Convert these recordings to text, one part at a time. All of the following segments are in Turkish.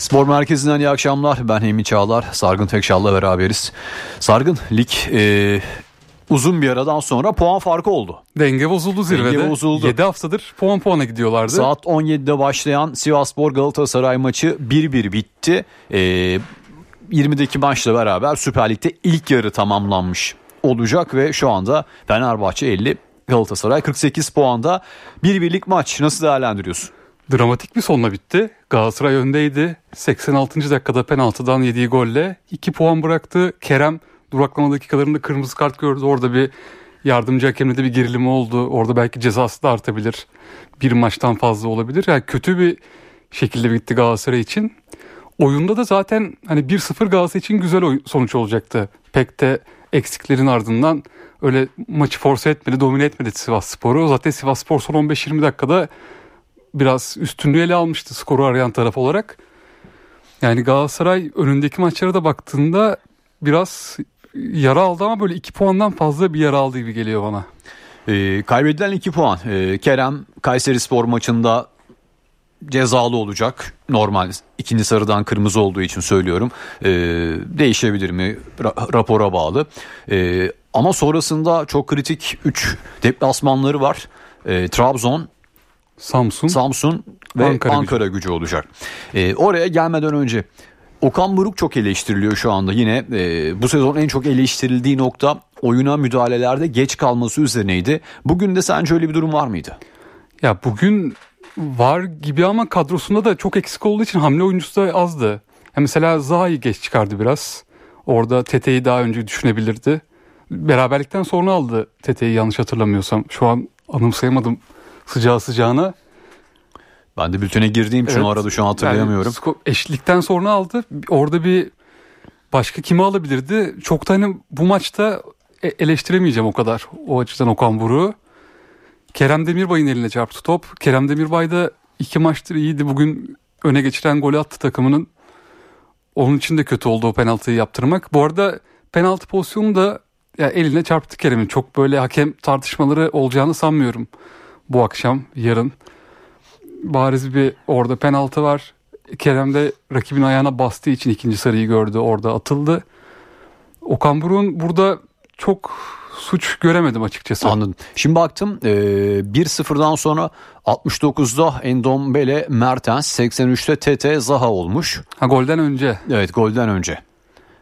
Spor Merkezi'nden iyi akşamlar. Ben Emin Çağlar. Sargın Tekşal'la beraberiz. Sargın lig e, uzun bir aradan sonra puan farkı oldu. Denge bozuldu zirvede. Denge bozuldu. 7 haftadır puan puana gidiyorlardı. Saat 17'de başlayan Sivasspor Galatasaray maçı 1-1 bitti. E, 20'deki maçla beraber Süper Lig'de ilk yarı tamamlanmış olacak ve şu anda Fenerbahçe 50 Galatasaray 48 puanda bir birlik maç nasıl değerlendiriyorsun? Dramatik bir sonla bitti. Galatasaray öndeydi. 86. dakikada penaltıdan yediği golle 2 puan bıraktı. Kerem duraklama dakikalarında kırmızı kart gördü. Orada bir yardımcı hakemle de bir gerilimi oldu. Orada belki cezası da artabilir. Bir maçtan fazla olabilir. Yani kötü bir şekilde bitti Galatasaray için. Oyunda da zaten hani 1-0 Galatasaray için güzel sonuç olacaktı. Pek de eksiklerin ardından öyle maçı force etmedi, domine etmedi Sivas Sporu. Zaten Sivas Spor son 15-20 dakikada biraz üstünlüğü ele almıştı skoru arayan taraf olarak. Yani Galatasaray önündeki maçlara da baktığında biraz yara aldı ama böyle 2 puandan fazla bir yara aldı gibi geliyor bana. E, kaybedilen 2 puan. E, Kerem Kayseri Spor maçında cezalı olacak. Normal ikinci sarıdan kırmızı olduğu için söylüyorum. E, değişebilir mi? Ra- rapora bağlı. E, ama sonrasında çok kritik 3 deplasmanları var. E, Trabzon, Samsun, Samsun ve Ankara, Ankara gücü. gücü olacak. E, oraya gelmeden önce Okan Buruk çok eleştiriliyor şu anda yine. E, bu sezon en çok eleştirildiği nokta oyuna müdahalelerde geç kalması üzerineydi. Bugün de sence öyle bir durum var mıydı? Ya bugün var gibi ama kadrosunda da çok eksik olduğu için hamle oyuncusu da azdı. Ya mesela Zaha'yı geç çıkardı biraz. Orada Tete'yi daha önce düşünebilirdi. Beraberlikten sonra aldı Tete'yi yanlış hatırlamıyorsam. Şu an anımsayamadım sıcağı sıcağına. Ben de bültene girdiğim için evet, o arada şu an hatırlayamıyorum. Yani eşlikten sonra aldı. Orada bir başka kimi alabilirdi? Çok da hani bu maçta e, eleştiremeyeceğim o kadar. O açıdan Okan Buruk'u. Kerem Demirbay'ın eline çarptı top. Kerem Demirbay da iki maçtır iyiydi. Bugün öne geçiren golü attı takımının. Onun için de kötü oldu o penaltıyı yaptırmak. Bu arada penaltı pozisyonu da ya eline çarptı Kerem'in. Çok böyle hakem tartışmaları olacağını sanmıyorum bu akşam, yarın. Bariz bir orada penaltı var. Kerem de rakibin ayağına bastığı için ikinci sarıyı gördü. Orada atıldı. Okan Buruk'un burada çok suç göremedim açıkçası. Anladım. Şimdi baktım e, 1-0'dan sonra 69'da Endombele Mertens 83'te TT Zaha olmuş. Ha golden önce. Evet golden önce.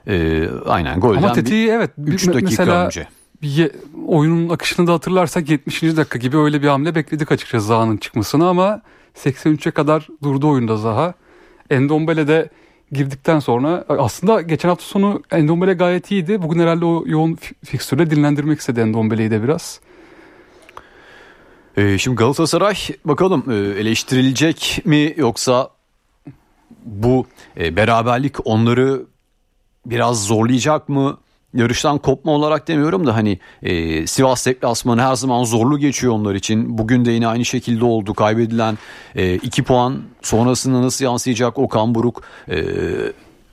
E, aynen golden Ama TT'yi evet 3 dakika mesela, önce. Bir oyunun akışını da hatırlarsak 70. dakika gibi öyle bir hamle bekledik açıkçası Zaha'nın çıkmasını ama 83'e kadar durdu oyunda Zaha. Endombele de girdikten sonra aslında geçen hafta sonu Endombele gayet iyiydi. Bugün herhalde o yoğun fikstürle dinlendirmek istedi Endombele'yi de biraz. Ee, şimdi Galatasaray bakalım e, eleştirilecek mi yoksa bu e, beraberlik onları biraz zorlayacak mı? Yarıştan kopma olarak demiyorum da hani e, Sivas deplasmanı her zaman zorlu geçiyor onlar için. Bugün de yine aynı şekilde oldu. Kaybedilen 2 e, puan sonrasında nasıl yansıyacak Okan Buruk e,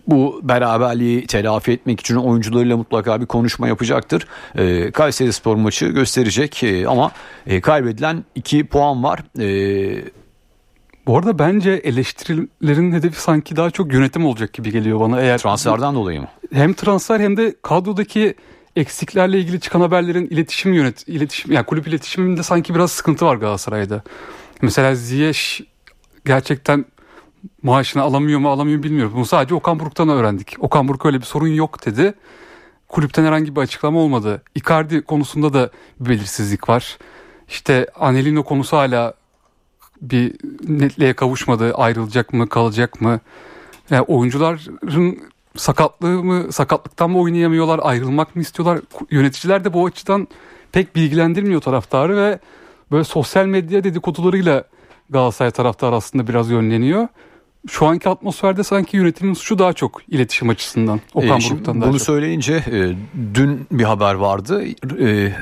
bu beraberliği telafi etmek için oyuncularıyla mutlaka bir konuşma yapacaktır. E, Kayseri Spor maçı gösterecek e, ama e, kaybedilen 2 puan var. E, bu arada bence eleştirilerin hedefi sanki daha çok yönetim olacak gibi geliyor bana. Eğer Transferden dolayı mı? Hem transfer hem de kadrodaki eksiklerle ilgili çıkan haberlerin iletişim yönet iletişim yani kulüp iletişiminde sanki biraz sıkıntı var Galatasaray'da. Mesela Ziyech gerçekten maaşını alamıyor mu alamıyor mu bilmiyorum. Bunu sadece Okan Buruk'tan öğrendik. Okan Buruk öyle bir sorun yok dedi. Kulüpten herhangi bir açıklama olmadı. Icardi konusunda da bir belirsizlik var. İşte Anelino konusu hala bir netliğe kavuşmadı. Ayrılacak mı, kalacak mı? Yani oyuncuların sakatlığı mı, sakatlıktan mı oynayamıyorlar, ayrılmak mı istiyorlar? Yöneticiler de bu açıdan pek bilgilendirmiyor taraftarı ve böyle sosyal medya dedikodularıyla Galatasaray taraftarı aslında biraz yönleniyor. Şu anki atmosferde sanki yönetimin suçu daha çok iletişim açısından. Okan e, Buruk'tan daha Bunu çok. söyleyince e, dün bir haber vardı. E,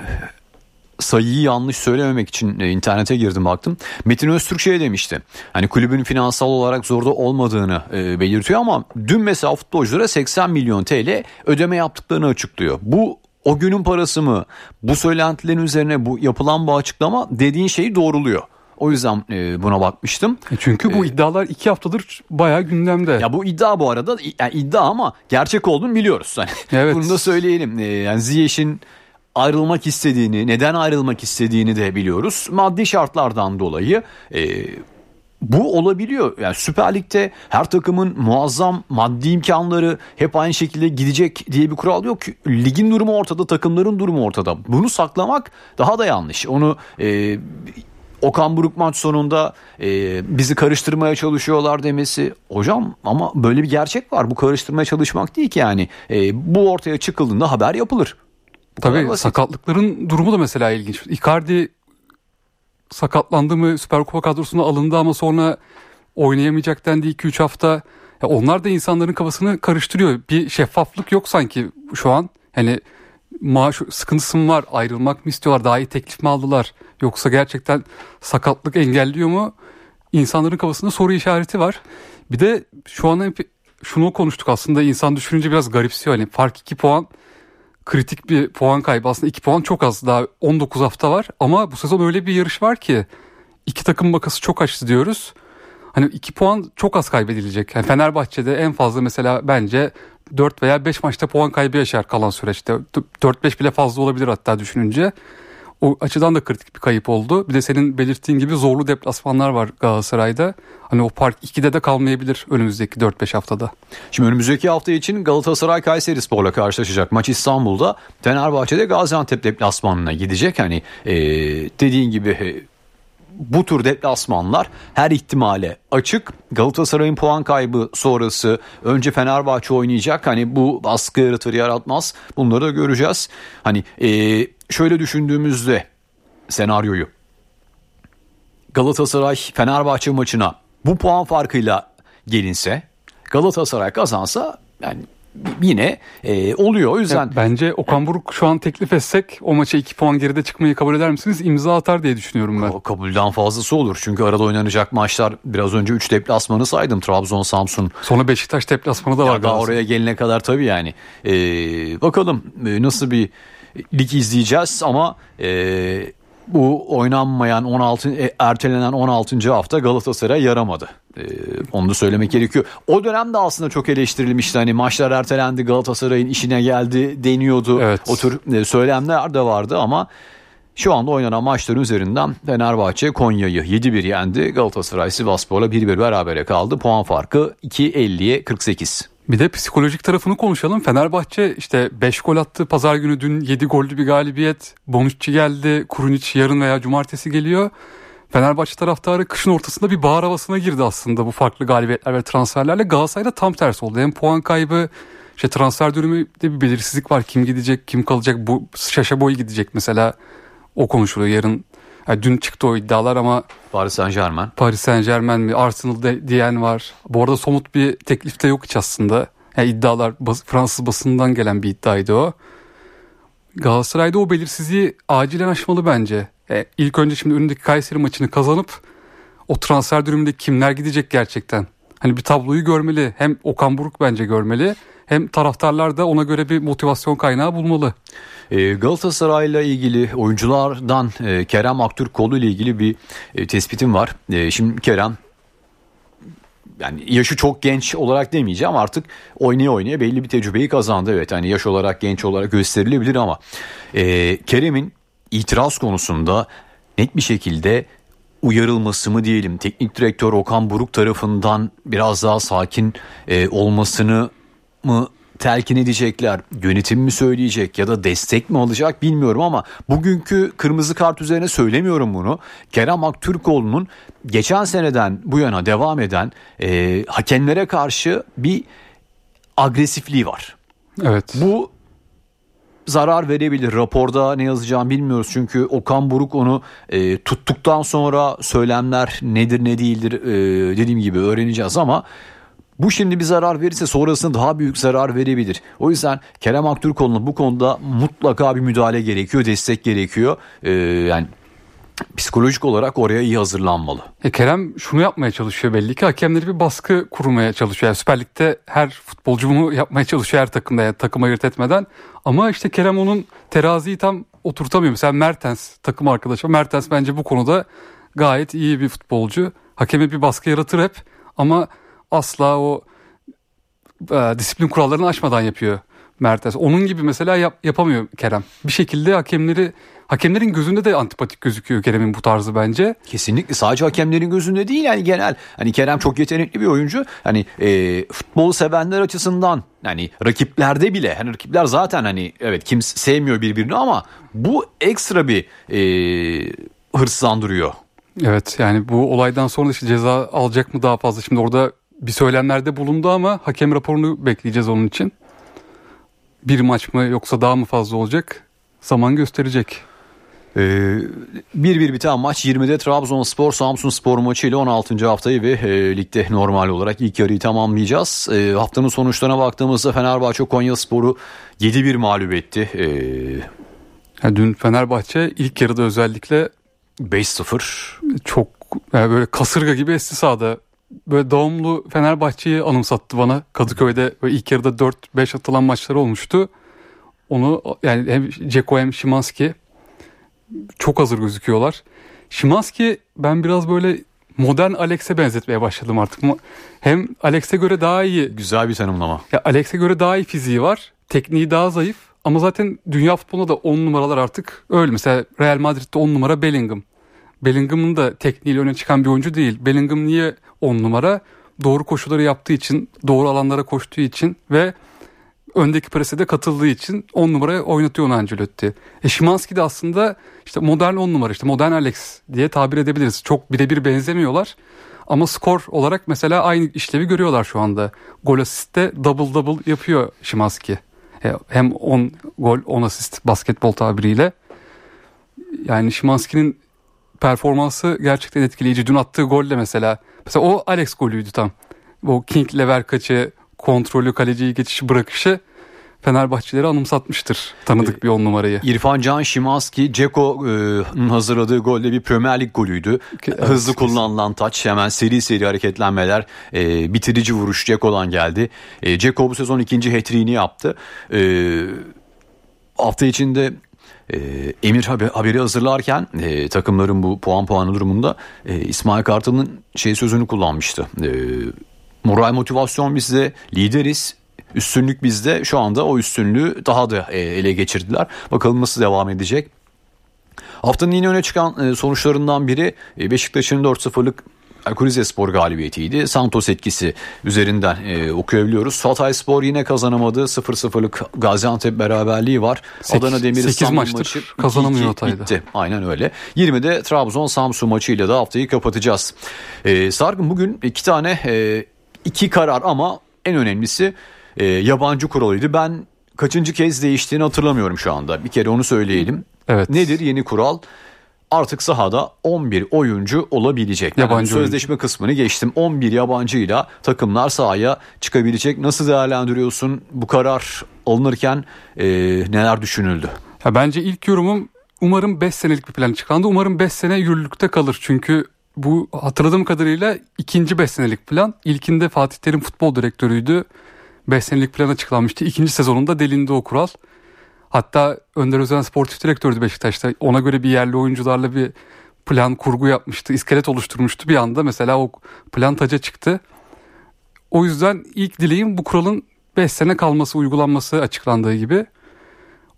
sayıyı yanlış söylememek için e, internete girdim baktım. Metin Öztürk şey demişti. Hani kulübün finansal olarak zorda olmadığını e, belirtiyor ama dün mesela futbolculara 80 milyon TL ödeme yaptıklarını açıklıyor. Bu o günün parası mı? Bu söylentilerin üzerine bu yapılan bu açıklama dediğin şeyi doğruluyor. O yüzden e, buna bakmıştım. Çünkü bu iddialar iki haftadır bayağı gündemde. Ya bu iddia bu arada yani iddia ama gerçek olduğunu biliyoruz. Hani evet. Bunu da söyleyelim. Yani Ziyech'in ayrılmak istediğini, neden ayrılmak istediğini de biliyoruz. Maddi şartlardan dolayı e, bu olabiliyor. Yani Süper Lig'de her takımın muazzam maddi imkanları hep aynı şekilde gidecek diye bir kural yok. Ligin durumu ortada, takımların durumu ortada. Bunu saklamak daha da yanlış. Onu e, Okan Buruk maç sonunda e, bizi karıştırmaya çalışıyorlar demesi. Hocam ama böyle bir gerçek var. Bu karıştırmaya çalışmak değil ki yani. E, bu ortaya çıkıldığında haber yapılır. Bu Tabii sakatlıkların durumu da mesela ilginç. Icardi sakatlandı mı Süper Kupa kadrosuna alındı ama sonra oynayamayacak dendi 2-3 hafta. Ya onlar da insanların kafasını karıştırıyor. Bir şeffaflık yok sanki şu an. Hani maaş sıkıntısı mı var? Ayrılmak mı istiyorlar? Daha iyi teklif mi aldılar? Yoksa gerçekten sakatlık engelliyor mu? İnsanların kafasında soru işareti var. Bir de şu an hep şunu konuştuk aslında insan düşününce biraz garipsiyor. Hani fark 2 puan kritik bir puan kaybı. Aslında 2 puan çok az. Daha 19 hafta var. Ama bu sezon öyle bir yarış var ki iki takım makası çok açtı diyoruz. Hani 2 puan çok az kaybedilecek. Yani Fenerbahçe'de en fazla mesela bence 4 veya 5 maçta puan kaybı yaşar kalan süreçte. 4-5 bile fazla olabilir hatta düşününce. O açıdan da kritik bir kayıp oldu. Bir de senin belirttiğin gibi zorlu deplasmanlar var Galatasaray'da. Hani o park 2'de de kalmayabilir önümüzdeki 4-5 haftada. Şimdi önümüzdeki hafta için Galatasaray Kayseri Spor'la karşılaşacak. Maç İstanbul'da. Fenerbahçe'de Gaziantep deplasmanına gidecek. Hani ee, dediğin gibi bu tür deplasmanlar her ihtimale açık. Galatasaray'ın puan kaybı sonrası önce Fenerbahçe oynayacak. Hani bu baskı yaratır yaratmaz. Bunları da göreceğiz. Hani e, şöyle düşündüğümüzde senaryoyu Galatasaray Fenerbahçe maçına bu puan farkıyla gelinse Galatasaray kazansa yani yine e, oluyor. O yüzden evet, bence Okan Buruk şu an teklif etsek o maça 2 puan geride çıkmayı kabul eder misiniz? İmza atar diye düşünüyorum ben. Kabulden fazlası olur. Çünkü arada oynanacak maçlar biraz önce 3 deplasmanı saydım. Trabzon, Samsun. Sonra Beşiktaş deplasmanı da var. Ya daha oraya gelene kadar tabii yani. Ee, bakalım e, nasıl bir lig izleyeceğiz ama e, bu oynanmayan 16 e, ertelenen 16. hafta Galatasaray yaramadı. Ee, onu da söylemek gerekiyor. O dönemde aslında çok eleştirilmişti. Hani maçlar ertelendi Galatasaray'ın işine geldi deniyordu. Evet. O tür e, söylemler de vardı ama şu anda oynanan maçların üzerinden Fenerbahçe Konya'yı 7-1 yendi. Galatasaray Sivasspor'la 1-1 berabere kaldı. Puan farkı 2.50'ye 48. Bir de psikolojik tarafını konuşalım. Fenerbahçe işte 5 gol attı. Pazar günü dün 7 gollü bir galibiyet. Bonucci geldi. Kurunic yarın veya cumartesi geliyor. Fenerbahçe taraftarı kışın ortasında bir bahar havasına girdi aslında bu farklı galibiyetler ve transferlerle. Galatasaray'da tam tersi oldu. Hem puan kaybı işte transfer dönümü de bir belirsizlik var. Kim gidecek, kim kalacak? Bu Şaşa Boy gidecek mesela. O konuşuluyor yarın. Yani dün çıktı o iddialar ama Paris Saint Germain. Paris Saint Germain mi Arsenal de, diyen var. Bu arada somut bir teklif de yok hiç aslında. Yani iddialar bas, Fransız basından gelen bir iddiaydı o. Galatasaray'da o belirsizliği acilen aşmalı bence. E, ilk önce şimdi önündeki Kayseri maçını kazanıp o transfer döneminde kimler gidecek gerçekten? Hani bir tabloyu görmeli. Hem Okan Buruk bence görmeli. Hem taraftarlar da ona göre bir motivasyon kaynağı bulmalı. E, Galatasaray'la ilgili oyunculardan e, Kerem Aktürkoğlu ile ilgili bir e, tespitim var. E, şimdi Kerem yani yaşı çok genç olarak demeyeceğim artık oynaya oynaya belli bir tecrübeyi kazandı. Evet hani yaş olarak genç olarak gösterilebilir ama e, Kerem'in itiraz konusunda net bir şekilde uyarılması mı diyelim teknik direktör Okan Buruk tarafından biraz daha sakin e, olmasını mı telkin edecekler, yönetim mi söyleyecek ya da destek mi alacak bilmiyorum ama bugünkü kırmızı kart üzerine söylemiyorum bunu. Kerem Aktürkoğlu'nun geçen seneden bu yana devam eden e, hakemlere karşı bir agresifliği var. Evet. Bu zarar verebilir. Raporda ne yazacağım bilmiyoruz. Çünkü Okan Buruk onu e, tuttuktan sonra söylemler nedir ne değildir e, dediğim gibi öğreneceğiz ama bu şimdi bir zarar verirse sonrasında daha büyük zarar verebilir. O yüzden Kerem Aktürkoğlu'na bu konuda mutlaka bir müdahale gerekiyor, destek gerekiyor. Ee, yani psikolojik olarak oraya iyi hazırlanmalı. E Kerem şunu yapmaya çalışıyor belli ki hakemleri bir baskı kurmaya çalışıyor. Yani Süper Lig'de her futbolcu bunu yapmaya çalışıyor her takımda yani takım ayırt etmeden. Ama işte Kerem onun teraziyi tam oturtamıyor. Mesela Mertens takım arkadaşı. Mertens bence bu konuda gayet iyi bir futbolcu. Hakeme bir baskı yaratır hep ama asla o e, disiplin kurallarını aşmadan yapıyor Mertens. Onun gibi mesela yap, yapamıyor Kerem. Bir şekilde hakemleri hakemlerin gözünde de antipatik gözüküyor Kerem'in bu tarzı bence. Kesinlikle sadece hakemlerin gözünde değil yani genel. Hani Kerem çok yetenekli bir oyuncu. Hani e, futbolu sevenler açısından hani rakiplerde bile hani rakipler zaten hani evet kimse sevmiyor birbirini ama bu ekstra bir e, hırslandırıyor. Evet yani bu olaydan sonra işte ceza alacak mı daha fazla şimdi orada bir söylemlerde bulundu ama hakem raporunu bekleyeceğiz onun için. Bir maç mı yoksa daha mı fazla olacak? Zaman gösterecek. Ee, bir bir biten maç 20'de Trabzonspor Samsun Spor maçı ile 16. haftayı ve e, ligde normal olarak ilk yarıyı tamamlayacağız. E, haftanın sonuçlarına baktığımızda Fenerbahçe Konya Spor'u 7-1 mağlup etti. E, yani dün Fenerbahçe ilk yarıda özellikle 5-0 çok yani böyle kasırga gibi esti sahada. Böyle doğumlu Fenerbahçe'yi anımsattı bana. Kadıköy'de böyle ilk yarıda 4-5 atılan maçları olmuştu. Onu yani hem Ceko hem Şimanski çok hazır gözüküyorlar. Şimanski ben biraz böyle modern Alex'e benzetmeye başladım artık. Hem Alex'e göre daha iyi. Güzel bir tanımlama. Ya Alex'e göre daha iyi fiziği var. Tekniği daha zayıf. Ama zaten dünya futbolunda da 10 numaralar artık öyle. Mesela Real Madrid'de 10 numara Bellingham. Bellingham'ın da tekniğiyle öne çıkan bir oyuncu değil. Bellingham niye 10 numara? Doğru koşuları yaptığı için, doğru alanlara koştuğu için ve öndeki presede katıldığı için 10 numaraya oynatıyor onu Ancelotti. E Şimanski de aslında işte modern 10 numara işte modern Alex diye tabir edebiliriz. Çok birebir benzemiyorlar. Ama skor olarak mesela aynı işlevi görüyorlar şu anda. Gol asiste double double yapıyor Şimanski. E, hem 10 gol 10 asist basketbol tabiriyle. Yani Şimanski'nin performansı gerçekten etkileyici. Dün attığı golle mesela. Mesela o Alex golüydü tam. O King lever kaçı kontrolü, kaleciyi geçişi bırakışı Fenerbahçeleri anımsatmıştır tanıdık bir on numarayı. İrfan Can Şimanski, Ceko'nun hazırladığı golde bir Premier Lig golüydü. Evet, Hızlı kullanılan taç, hemen seri seri hareketlenmeler, e, bitirici vuruş Ceko'dan geldi. E, Ceko bu sezon ikinci hat yaptı. E, hafta içinde e, Emir haberi hazırlarken e, takımların bu puan puanı durumunda e, İsmail Kartal'ın şey sözünü kullanmıştı. E, moral motivasyon bizde lideriz üstünlük bizde şu anda o üstünlüğü daha da e, ele geçirdiler. Bakalım nasıl devam edecek. Haftanın yine öne çıkan e, sonuçlarından biri e, Beşiktaş'ın 4-0'lık Alkurize Spor galibiyetiydi. Santos etkisi üzerinden e, okuyabiliyoruz. Hatay Spor yine kazanamadı. 0-0'lık Gaziantep beraberliği var. 8, Adana Demir 8 maçtır maçı kazanamıyor Hatay'da. Bitti. Aynen öyle. 20'de Trabzon Samsun maçıyla da haftayı kapatacağız. E, Sargın bugün iki tane e, iki karar ama en önemlisi e, yabancı kuralıydı. Ben kaçıncı kez değiştiğini hatırlamıyorum şu anda. Bir kere onu söyleyelim. Evet. Nedir yeni kural? Artık sahada 11 oyuncu olabilecek. Yabancı yani sözleşme oyuncu. kısmını geçtim. 11 yabancıyla takımlar sahaya çıkabilecek. Nasıl değerlendiriyorsun? Bu karar alınırken e, neler düşünüldü? Ya bence ilk yorumum umarım 5 senelik bir plan çıkandı. Umarım 5 sene yürürlükte kalır. Çünkü bu hatırladığım kadarıyla ikinci 5 senelik plan. İlkinde Fatih Terim futbol direktörüydü. 5 senelik plan açıklanmıştı. İkinci sezonunda delindi o kural. Hatta Önder Özen sportif direktördü Beşiktaş'ta. Ona göre bir yerli oyuncularla bir plan kurgu yapmıştı. İskelet oluşturmuştu bir anda. Mesela o plan taca çıktı. O yüzden ilk dileğim bu kuralın 5 sene kalması, uygulanması açıklandığı gibi.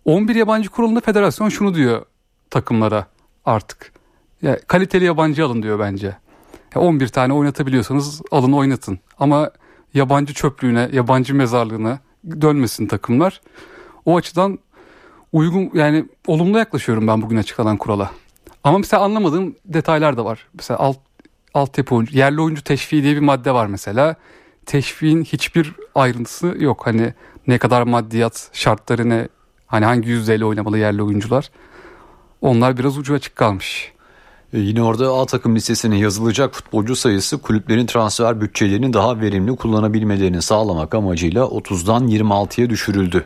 11 yabancı kuralında federasyon şunu diyor takımlara artık. Ya, kaliteli yabancı alın diyor bence. Ya, 11 tane oynatabiliyorsanız alın oynatın. Ama yabancı çöplüğüne, yabancı mezarlığına dönmesin takımlar. O açıdan uygun yani olumlu yaklaşıyorum ben bugün açıklanan kurala. Ama mesela anlamadığım detaylar da var. Mesela alt altyapı oyuncu, yerli oyuncu teşviği diye bir madde var mesela. Teşviğin hiçbir ayrıntısı yok. Hani ne kadar maddiyat, şartları ne, hani hangi yüzdeyle oynamalı yerli oyuncular. Onlar biraz ucu açık kalmış. E, yine orada A takım listesine yazılacak futbolcu sayısı kulüplerin transfer bütçelerini daha verimli kullanabilmelerini sağlamak amacıyla 30'dan 26'ya düşürüldü.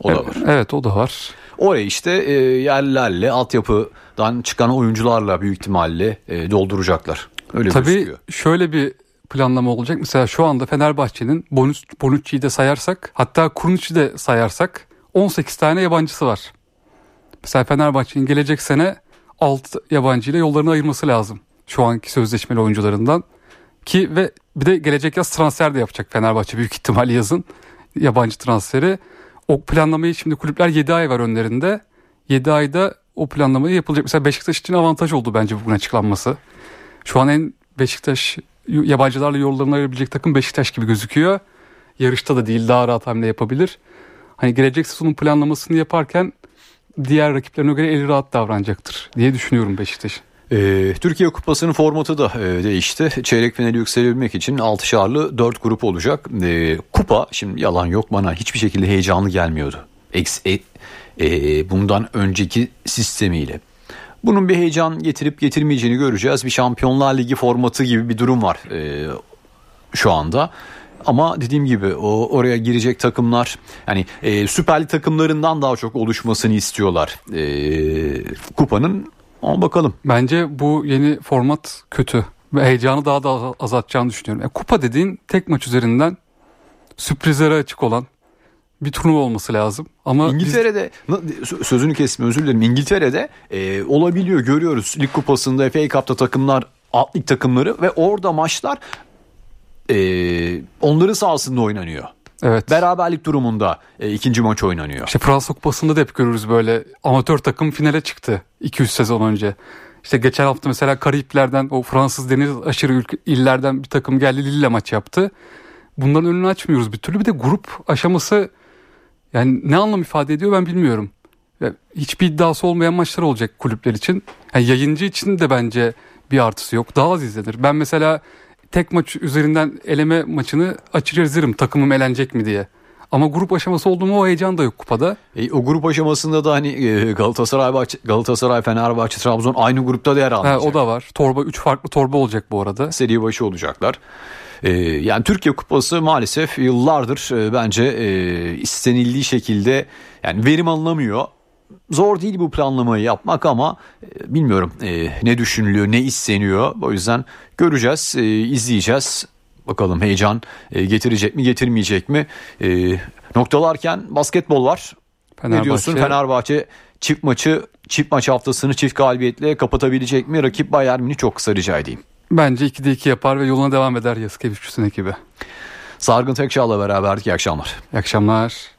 O da var. Evet o da var. Oraya işte e, yerlilerle altyapıdan çıkan oyuncularla büyük ihtimalle e, dolduracaklar. Öyle Tabii gözüküyor. şöyle bir planlama olacak. Mesela şu anda Fenerbahçe'nin Bonus, Bonucci'yi de sayarsak hatta Kurnucci'yi de sayarsak 18 tane yabancısı var. Mesela Fenerbahçe'nin gelecek sene 6 yabancı ile yollarını ayırması lazım. Şu anki sözleşmeli oyuncularından. Ki ve bir de gelecek yaz transfer de yapacak Fenerbahçe büyük ihtimal yazın. Yabancı transferi. O planlamayı şimdi kulüpler 7 ay var önlerinde. 7 ayda o planlamayı yapılacak. Mesela Beşiktaş için avantaj oldu bence bugün açıklanması. Şu an en Beşiktaş yabancılarla yollarını ayırabilecek takım Beşiktaş gibi gözüküyor. Yarışta da değil daha rahat hamle yapabilir. Hani gelecek sezonun planlamasını yaparken diğer rakiplerine göre eli rahat davranacaktır diye düşünüyorum Beşiktaş. Ee, Türkiye Kupası'nın formatı da e, değişti. Çeyrek finali yükselebilmek için 6'şarlı 4 grup olacak. E, kupa şimdi yalan yok bana hiçbir şekilde heyecanlı gelmiyordu. E, e, bundan önceki sistemiyle. Bunun bir heyecan getirip getirmeyeceğini göreceğiz. Bir Şampiyonlar Ligi formatı gibi bir durum var şu anda. Ama dediğim gibi o oraya girecek takımlar yani e, Süper takımlarından daha çok oluşmasını istiyorlar. E, kupanın ama bakalım. Bence bu yeni format kötü. Ve heyecanı daha da azaltacağını düşünüyorum. Yani kupa dediğin tek maç üzerinden sürprizlere açık olan bir turnuva olması lazım. Ama İngiltere'de biz... sözünü kesme özür dilerim. İngiltere'de e, olabiliyor görüyoruz. Lig kupasında FA Cup'ta takımlar alt lig takımları ve orada maçlar e, onların sahasında oynanıyor. Evet. Beraberlik durumunda e, ikinci maç oynanıyor. İşte Fransa Kupası'nda da hep görürüz böyle amatör takım finale çıktı 200 sezon önce. İşte geçen hafta mesela Karayipler'den o Fransız deniz aşırı ülke, illerden bir takım geldi Lille maç yaptı. Bunların önünü açmıyoruz bir türlü. Bir de grup aşaması yani ne anlam ifade ediyor ben bilmiyorum. Hiçbir iddiası olmayan maçlar olacak kulüpler için. Yani yayıncı için de bence bir artısı yok. Daha az izlenir. Ben mesela tek maç üzerinden eleme maçını açıcı izlerim takımım elenecek mi diye. Ama grup aşaması oldu mu o heyecan da yok kupada. E, o grup aşamasında da hani e, Galatasaray, Galatasaray, Fenerbahçe, Trabzon aynı grupta da yer alacak. o da var. Torba 3 farklı torba olacak bu arada. Seri başı olacaklar. E, yani Türkiye Kupası maalesef yıllardır e, bence e, istenildiği şekilde yani verim alınamıyor. Zor değil bu planlamayı yapmak ama e, bilmiyorum e, ne düşünülüyor, ne isteniyor. O yüzden göreceğiz, e, izleyeceğiz. Bakalım heyecan e, getirecek mi, getirmeyecek mi? E, noktalarken basketbol var. Fenerbahçe. Ne diyorsun? Fenerbahçe çift maçı, çift maç haftasını çift galibiyetle kapatabilecek mi? Rakip Bayern Münih çok kısa rica edeyim. Bence 2'de 2 yapar ve yoluna devam eder Yaskevicius'un ekibi. Sargın Tekşal'la beraberdik. İyi akşamlar. İyi akşamlar.